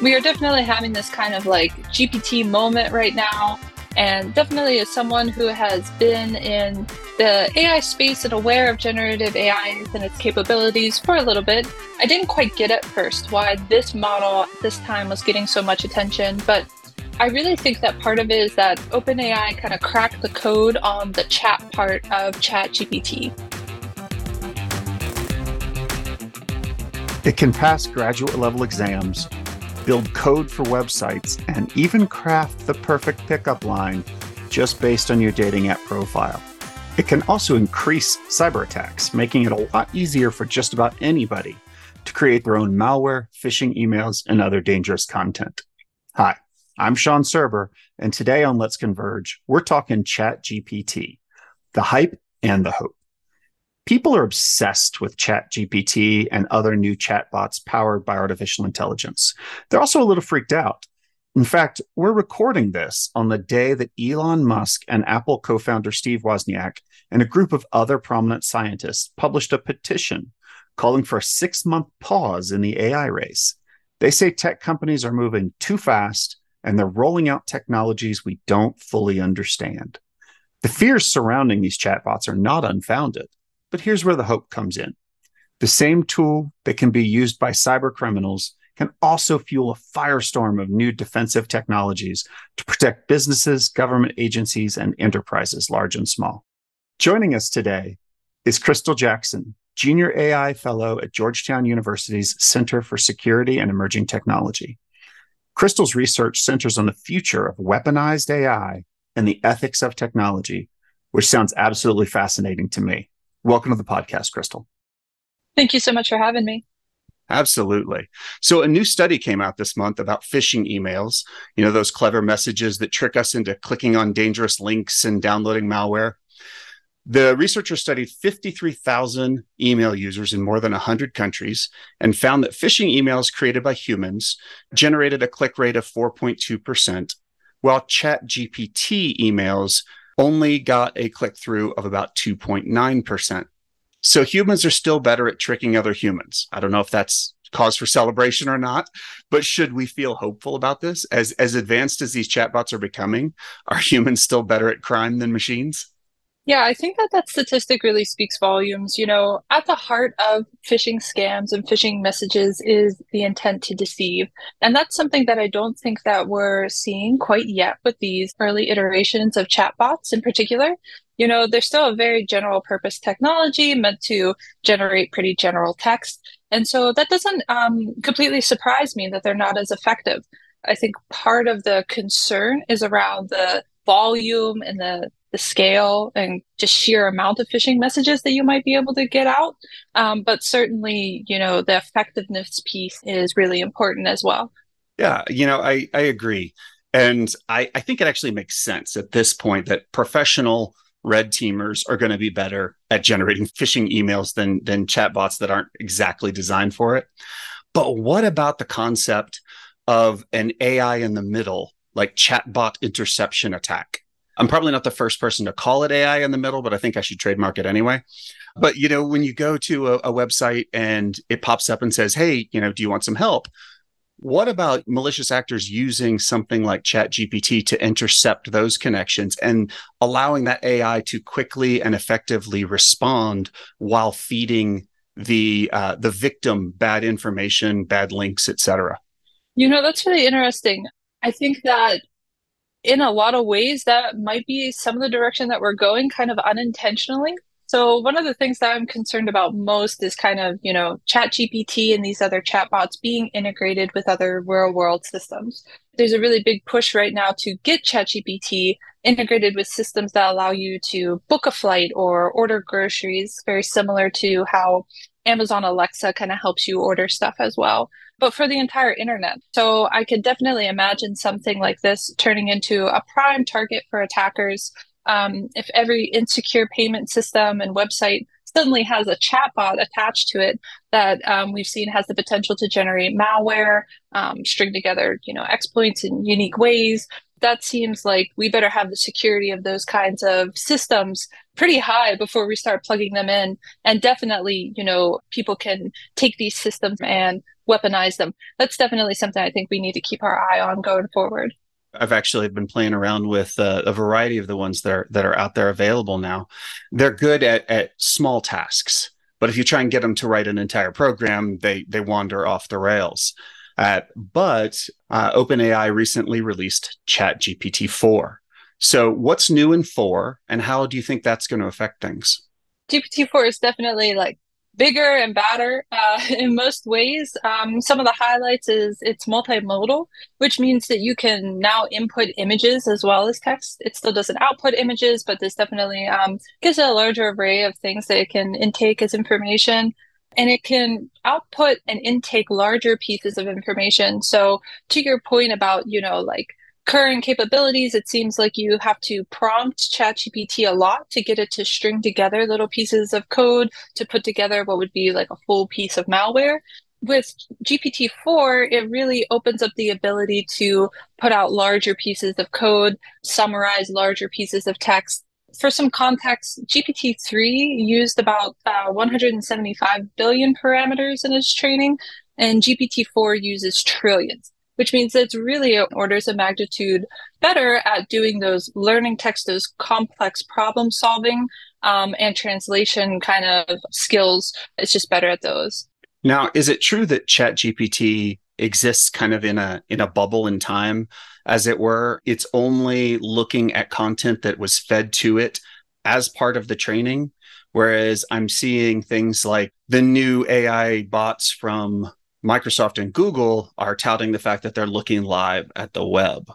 We are definitely having this kind of like GPT moment right now. And definitely, as someone who has been in the AI space and aware of generative AI and its capabilities for a little bit, I didn't quite get at first why this model this time was getting so much attention. But I really think that part of it is that OpenAI kind of cracked the code on the chat part of ChatGPT. It can pass graduate level exams build code for websites, and even craft the perfect pickup line just based on your dating app profile. It can also increase cyber attacks, making it a lot easier for just about anybody to create their own malware, phishing emails, and other dangerous content. Hi, I'm Shawn Surber, and today on Let's Converge, we're talking ChatGPT, the hype and the hope. People are obsessed with ChatGPT and other new chatbots powered by artificial intelligence. They're also a little freaked out. In fact, we're recording this on the day that Elon Musk and Apple co founder Steve Wozniak and a group of other prominent scientists published a petition calling for a six month pause in the AI race. They say tech companies are moving too fast and they're rolling out technologies we don't fully understand. The fears surrounding these chatbots are not unfounded. But here's where the hope comes in. The same tool that can be used by cyber criminals can also fuel a firestorm of new defensive technologies to protect businesses, government agencies, and enterprises, large and small. Joining us today is Krystal Jackson, Junior AI Fellow at Georgetown University's Center for Security and Emerging Technology. Krystal's research centers on the future of weaponized AI and the ethics of technology, which sounds absolutely fascinating to me. Welcome to the podcast, Krystal. Thank you so much for having me. Absolutely. So, a new study came out this month about phishing emails, you know, those clever messages that trick us into clicking on dangerous links and downloading malware. The researchers studied 53,000 email users in more than 100 countries and found that phishing emails created by humans generated a click rate of 4.2%, while ChatGPT emails only got a click through of about 2.9%. So humans are still better at tricking other humans. I don't know if that's cause for celebration or not, but should we feel hopeful about this? As as advanced as these chatbots are becoming, are humans still better at crime than machines? Yeah, I think that that statistic really speaks volumes. You know, at the heart of phishing scams and phishing messages is the intent to deceive. And that's something that I don't think that we're seeing quite yet with these early iterations of chatbots in particular. You know, they're still a very general purpose technology meant to generate pretty general text. And so that doesn't um, completely surprise me that they're not as effective. I think part of the concern is around the volume and the the scale and just sheer amount of phishing messages that you might be able to get out. Um, but certainly, you know, the effectiveness piece is really important as well. Yeah, you know, I, I agree. And I, I think it actually makes sense at this point that professional red teamers are going to be better at generating phishing emails than than chatbots that aren't exactly designed for it. But what about the concept of an AI in the middle, like chatbot interception attack? I'm probably not the first person to call it AI in the middle, but I think I should trademark it anyway. But you know, when you go to a, a website and it pops up and says, "Hey, you know, do you want some help?" What about malicious actors using something like ChatGPT to intercept those connections and allowing that AI to quickly and effectively respond while feeding the uh, the victim bad information, bad links, etc.? You know, that's really interesting. I think that in a lot of ways, that might be some of the direction that we're going kind of unintentionally. So one of the things that I'm concerned about most is kind of, you know, chat GPT and these other chatbots being integrated with other real world systems. There's a really big push right now to get chat GPT integrated with systems that allow you to book a flight or order groceries, very similar to how Amazon Alexa kind of helps you order stuff as well but for the entire internet. So I could definitely imagine something like this turning into a prime target for attackers. Um, if every insecure payment system and website suddenly has a chatbot attached to it that um, we've seen has the potential to generate malware, um, string together, you know, exploits in unique ways. That seems like we better have the security of those kinds of systems pretty high before we start plugging them in. And definitely, you know, people can take these systems and weaponize them. That's definitely something I think we need to keep our eye on going forward. I've actually been playing around with uh, a variety of the ones that are that are out there available now. They're good at at small tasks, but if you try and get them to write an entire program, they they wander off the rails. Uh, but uh, OpenAI recently released ChatGPT four. So, what's new in four, and how do you think that's going to affect things? GPT four is definitely like bigger and badder uh, in most ways. Um, some of the highlights is it's multimodal, which means that you can now input images as well as text. It still doesn't output images, but this definitely um, gives it a larger array of things that it can intake as information. And it can output and intake larger pieces of information. So, to your point about, you know, like current capabilities, it seems like you have to prompt ChatGPT a lot to get it to string together little pieces of code to put together what would be like a full piece of malware. With GPT-4, it really opens up the ability to put out larger pieces of code, summarize larger pieces of text. For some context, GPT-3 used about uh, 175 billion parameters in its training, and GPT-4 uses trillions which means it's really orders of magnitude better at doing those learning text, those complex problem solving um, and translation kind of skills. It's just better at those. Now, is it true that ChatGPT exists kind of in a in a bubble in time, as it were? It's only looking at content that was fed to it as part of the training. Whereas I'm seeing things like the new AI bots from Microsoft and Google are touting the fact that they're looking live at the web.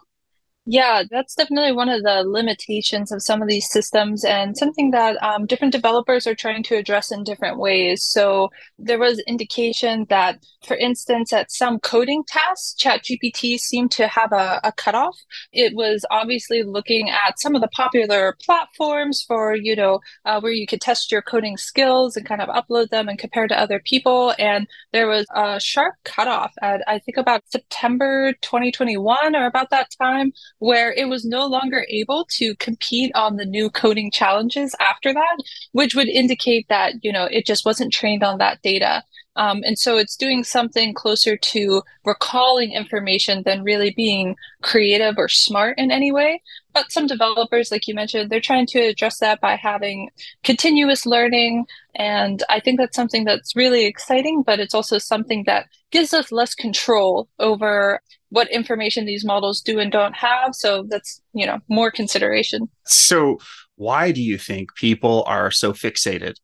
Yeah, that's definitely one of the limitations of some of these systems and something that um, different developers are trying to address in different ways. So there was indication that, for instance, at some coding tasks, ChatGPT seemed to have a, a cutoff. It was obviously looking at some of the popular platforms for, you know, uh, where you could test your coding skills and kind of upload them and compare to other people. And there was a sharp cutoff at, I think, about September 2021 or about that time where it was no longer able to compete on the new coding challenges after that, which would indicate that, you know, it just wasn't trained on that data. Um, and so it's doing something closer to recalling information than really being creative or smart in any way. But some developers, like you mentioned, they're trying to address that by having continuous learning. And I think that's something that's really exciting, but it's also something that gives us less control over what information these models do and don't have. So that's, you know, more consideration. So why do you think people are so fixated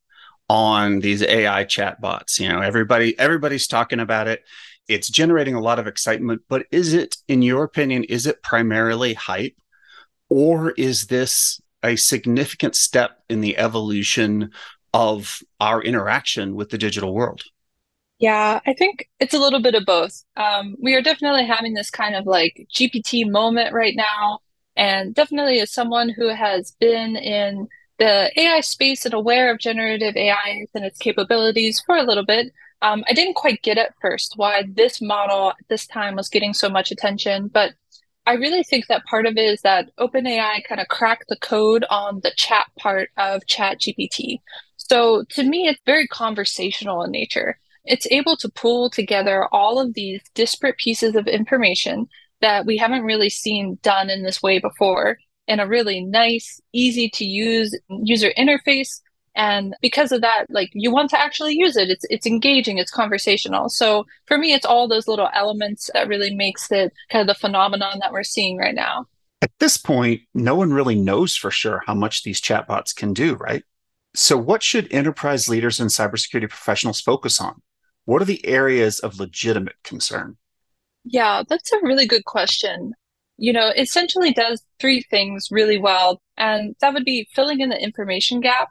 on these AI chatbots. You know, everybody everybody's talking about it. It's generating a lot of excitement, but is it in your opinion is it primarily hype or is this a significant step in the evolution of our interaction with the digital world? Yeah, I think it's a little bit of both. Um, we are definitely having this kind of like GPT moment right now. And definitely, as someone who has been in the AI space and aware of generative AI and its capabilities for a little bit. Um, I didn't quite get at first why this model at this time was getting so much attention, but I really think that part of it is that OpenAI kind of cracked the code on the chat part of ChatGPT. So to me, it's very conversational in nature. It's able to pull together all of these disparate pieces of information that we haven't really seen done in this way before in a really nice, easy to use user interface. And because of that, like you want to actually use it. It's it's engaging, it's conversational. So for me, it's all those little elements that really makes it kind of the phenomenon that we're seeing right now. At this point, no one really knows for sure how much these chatbots can do, right? So, what should enterprise leaders and cybersecurity professionals focus on? What are the areas of legitimate concern? Yeah, that's a really good question you know, essentially does three things really well. And that would be filling in the information gap.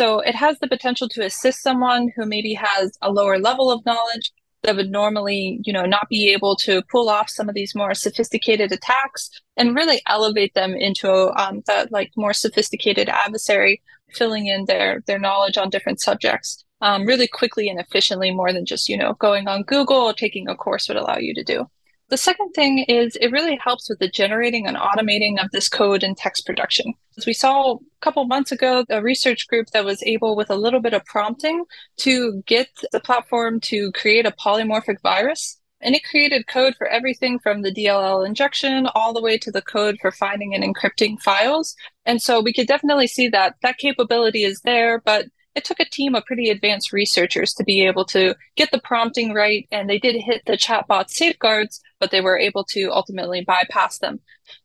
So it has the potential to assist someone who maybe has a lower level of knowledge that would normally, you know, not be able to pull off some of these more sophisticated attacks and really elevate them into um, that like more sophisticated adversary, filling in their their knowledge on different subjects um, really quickly and efficiently, more than just you know going on Google or taking a course would allow you to do. The second thing is it really helps with the generating and automating of this code and text production. As we saw a couple months ago, a research group that was able, with a little bit of prompting, to get the platform to create a polymorphic virus. And it created code for everything from the DLL injection all the way to the code for finding and encrypting files. And so we could definitely see that that capability is there, but it took a team of pretty advanced researchers to be able to get the prompting right. And they did hit the chatbot safeguards, but they were able to ultimately bypass them.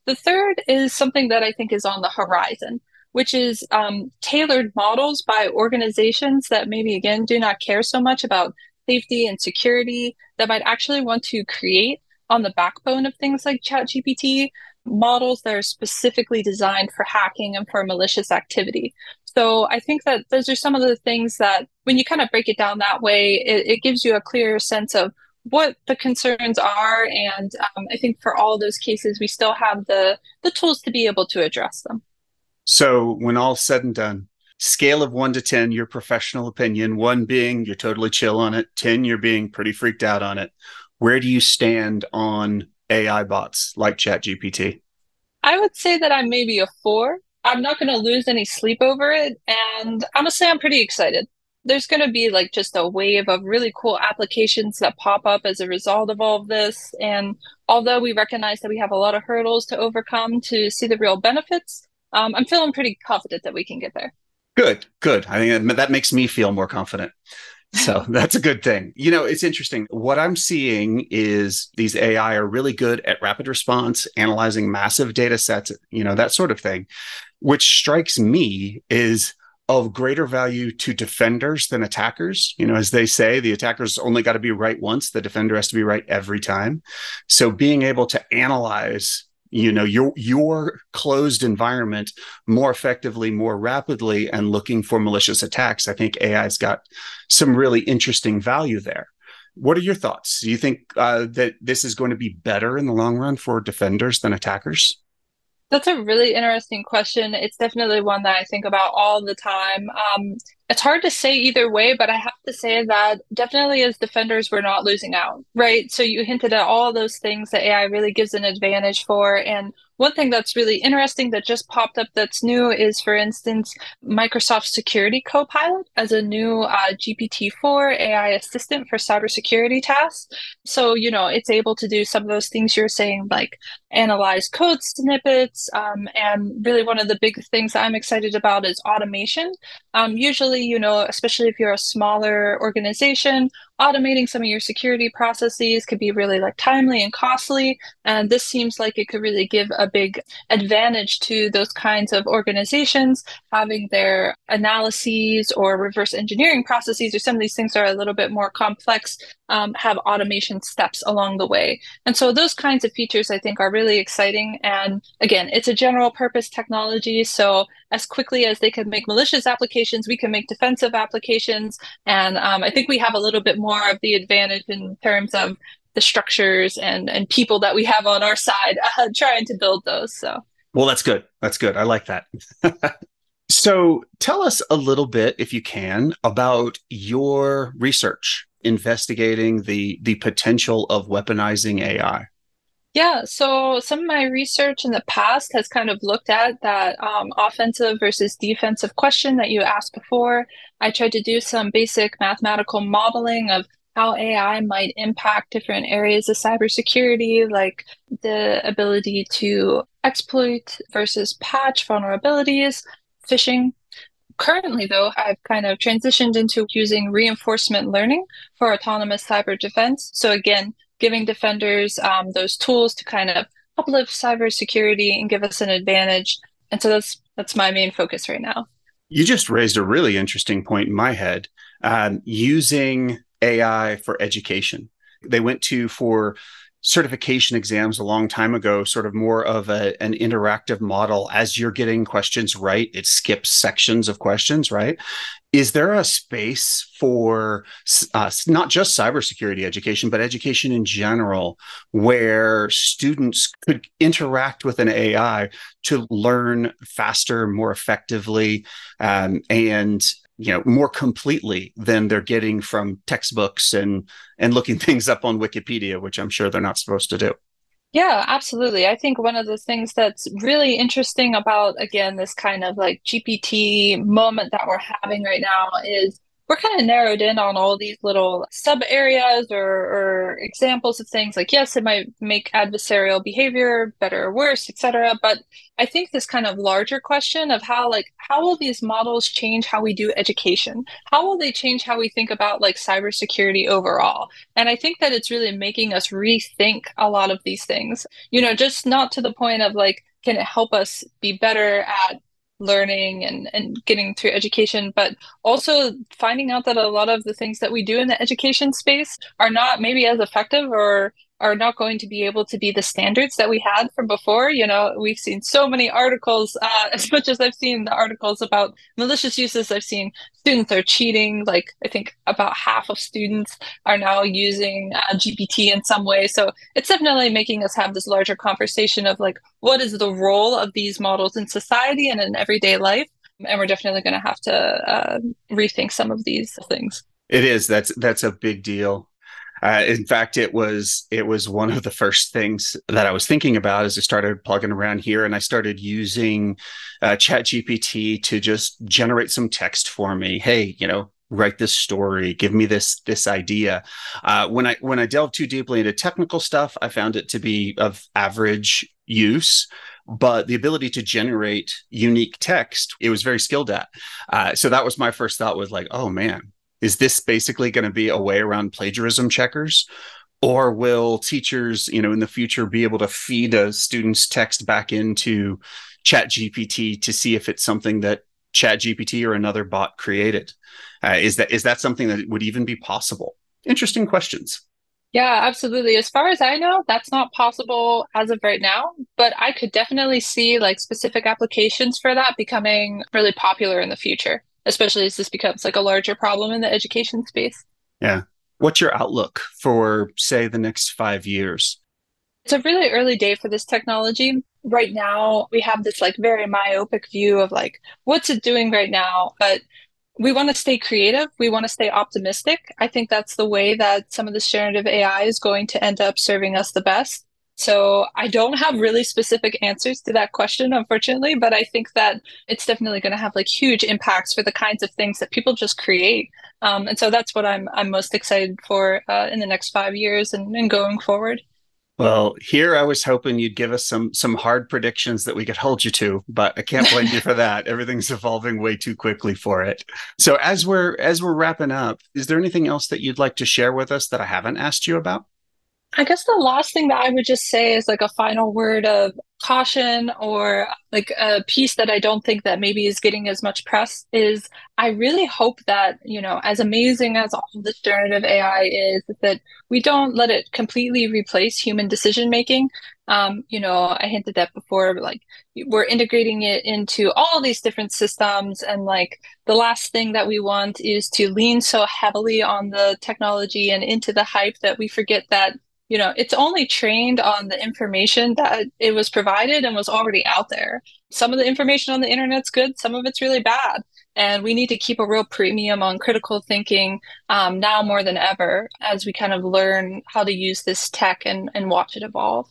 The third is something that I think is on the horizon, which is um, tailored models by organizations that maybe, again, do not care so much about safety and security that might actually want to create on the backbone of things like ChatGPT models that are specifically designed for hacking and for malicious activity. So I think that those are some of the things that when you kind of break it down that way, it, it gives you a clearer sense of what the concerns are. And um, I think for all those cases, we still have the, the tools to be able to address them. So when all said and done, scale of one to 10, your professional opinion, one being you're totally chill on it, 10, you're being pretty freaked out on it. Where do you stand on AI bots like ChatGPT? I would say that I'm maybe a four. I'm not going to lose any sleep over it. And honestly, I'm pretty excited. There's going to be like just a wave of really cool applications that pop up as a result of all of this. And although we recognize that we have a lot of hurdles to overcome to see the real benefits, um, I'm feeling pretty confident that we can get there. Good, good. I think that makes me feel more confident. So that's a good thing. You know, it's interesting. What I'm seeing is these AI are really good at rapid response, analyzing massive data sets, you know, that sort of thing, which strikes me is of greater value to defenders than attackers. You know, as they say, the attacker's only got to be right once, the defender has to be right every time. So being able to analyze you know your your closed environment more effectively more rapidly and looking for malicious attacks i think ai's got some really interesting value there what are your thoughts do you think uh, that this is going to be better in the long run for defenders than attackers that's a really interesting question. It's definitely one that I think about all the time. Um, it's hard to say either way, but I have to say that definitely as defenders, we're not losing out, right? So you hinted at all those things that AI really gives an advantage for. And one thing that's really interesting that just popped up that's new is, for instance, Microsoft Security Copilot as a new uh, GPT-4 AI assistant for cybersecurity tasks. So, you know, it's able to do some of those things you're saying, like analyze code snippets. Um, and really one of the big things I'm excited about is automation. Um, usually, you know, especially if you're a smaller organization, automating some of your security processes could be really like timely and costly. And this seems like it could really give a big advantage to those kinds of organizations having their analyses or reverse engineering processes or some of these things are a little bit more complex um, have automation steps along the way. And so those kinds of features I think are really exciting. And again, it's a general purpose technology. So as quickly as they can make malicious applications, we can make defensive applications. And um, I think we have a little bit more of the advantage in terms of the structures and, and people that we have on our side uh, trying to build those. So. Well, that's good. That's good. I like that. so tell us a little bit, if you can, about your research investigating the the potential of weaponizing AI? Yeah, so some of my research in the past has kind of looked at that um, offensive versus defensive question that you asked before. I tried to do some basic mathematical modeling of how AI might impact different areas of cybersecurity, like the ability to exploit versus patch vulnerabilities, phishing, Currently, though, I've kind of transitioned into using reinforcement learning for autonomous cyber defense. So, again, giving defenders um, those tools to kind of uplift cybersecurity and give us an advantage. And so that's that's my main focus right now. You just raised a really interesting point in my head. Um, using AI for education, they went to for certification exams a long time ago, sort of more of a, an interactive model. As you're getting questions right, it skips sections of questions, right? Is there a space for uh, not just cybersecurity education, but education in general, where students could interact with an AI to learn faster, more effectively, um, and you know more completely than they're getting from textbooks and and looking things up on wikipedia which i'm sure they're not supposed to do. Yeah absolutely. I think one of the things that's really interesting about again this kind of like gpt moment that we're having right now is we're kind of narrowed in on all these little sub areas or, or, examples of things. Like yes it might make adversarial behavior better or worse etc but i think this kind of larger question of how like how will these models change how we do education? How will they change how we think about like cybersecurity overall? And i think that it's really making us rethink a lot of these things. You know just not to the point of like can it help us be better at learning and, and getting through education, but also finding out that a lot of the things that we do in the education space are not maybe as effective or are not going to be able to be the standards that we had from before. You know, we've seen so many articles, uh, as much as I've seen the articles about malicious uses, I've seen students are cheating. Like, I think about half of students are now using uh, GPT in some way. So it's definitely making us have this larger conversation of like, what is the role of these models in society and in everyday life? And we're definitely going to have to uh, rethink some of these things. It is. That's that's a big deal. Uh, in fact, it was it was one of the first things that I was thinking about as I started plugging around here, and I started using uh, ChatGPT to just generate some text for me. Hey, you know, write this story give me this this idea uh, when i when i delved too deeply into technical stuff i found it to be of average use but the ability to generate unique text it was very skilled at uh, so that was my first thought was like oh man is this basically going to be a way around plagiarism checkers? Or will teachers you know in the future be able to feed a student's text back into chat gpt to see if it's something that chat gpt or another bot created? Uh, is that is that something that would even be possible? Interesting questions. Yeah absolutely. As far as i know that's not possible as of right now but i could definitely see like specific applications for that becoming really popular in the future especially as this becomes like a larger problem in the education space. Yeah. What's your outlook for, say, the next five years? It's a really early day for this technology. Right now, we have this like very myopic view of like, what's it doing right now? But we want to stay creative. We want to stay optimistic. I think that's the way that some of this generative AI is going to end up serving us the best. So I don't have really specific answers to that question, unfortunately, but I think that it's definitely going to have like huge impacts for the kinds of things that people just create. Um, and so that's what I'm I'm most excited for uh, in the next five years and, and going forward. Well, here I was hoping you'd give us some some hard predictions that we could hold you to, but I can't blame you for that. Everything's evolving way too quickly for it. So as we're as we're wrapping up, is there anything else that you'd like to share with us that I haven't asked you about? I guess the last thing that I would just say is like a final word of caution or like a piece that I don't think that maybe is getting as much press is I really hope that, you know, as amazing as all this generative AI is, that we don't let it completely replace human decision making. Um, you know, I hinted that before, like we're integrating it into all these different systems. And like the last thing that we want is to lean so heavily on the technology and into the hype that we forget that you know it's only trained on the information that it was provided and was already out there. Some of the information on the internet's good some of it's really bad and we need to keep a real premium on critical thinking um, now more than ever as we kind of learn how to use this tech and, and watch it evolve.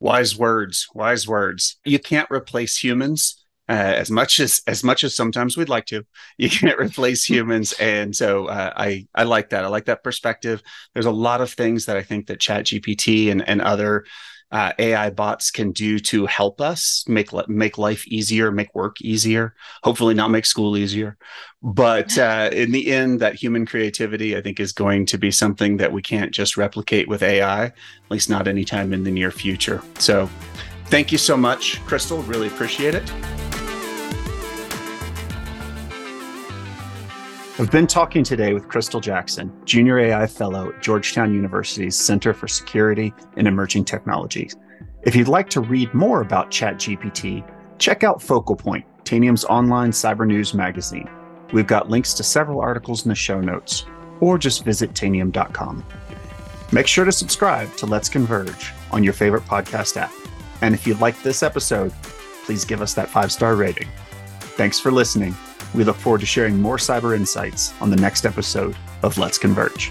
Wise words wise words. You can't replace humans uh, as much as as much as sometimes we'd like to you can't replace humans and so uh, i i like that i like that perspective there's a lot of things that i think that chat gpt and and other uh, AI bots can do to help us make make life easier, make work easier. Hopefully, not make school easier. But uh, in the end, that human creativity, I think, is going to be something that we can't just replicate with AI, at least not anytime in the near future. So, thank you so much, Krystal. Really appreciate it. I've been talking today with Krystal Jackson, Junior AI Fellow at Georgetown University's Center for Security and Emerging Technologies. If you'd like to read more about ChatGPT, check out Focal Point, Tanium's online cyber news magazine. We've got links to several articles in the show notes, or just visit tanium.com. Make sure to subscribe to Let's Converge on your favorite podcast app. And if you liked this episode, please give us that five star rating. Thanks for listening. We look forward to sharing more cyber insights on the next episode of Let's Converge.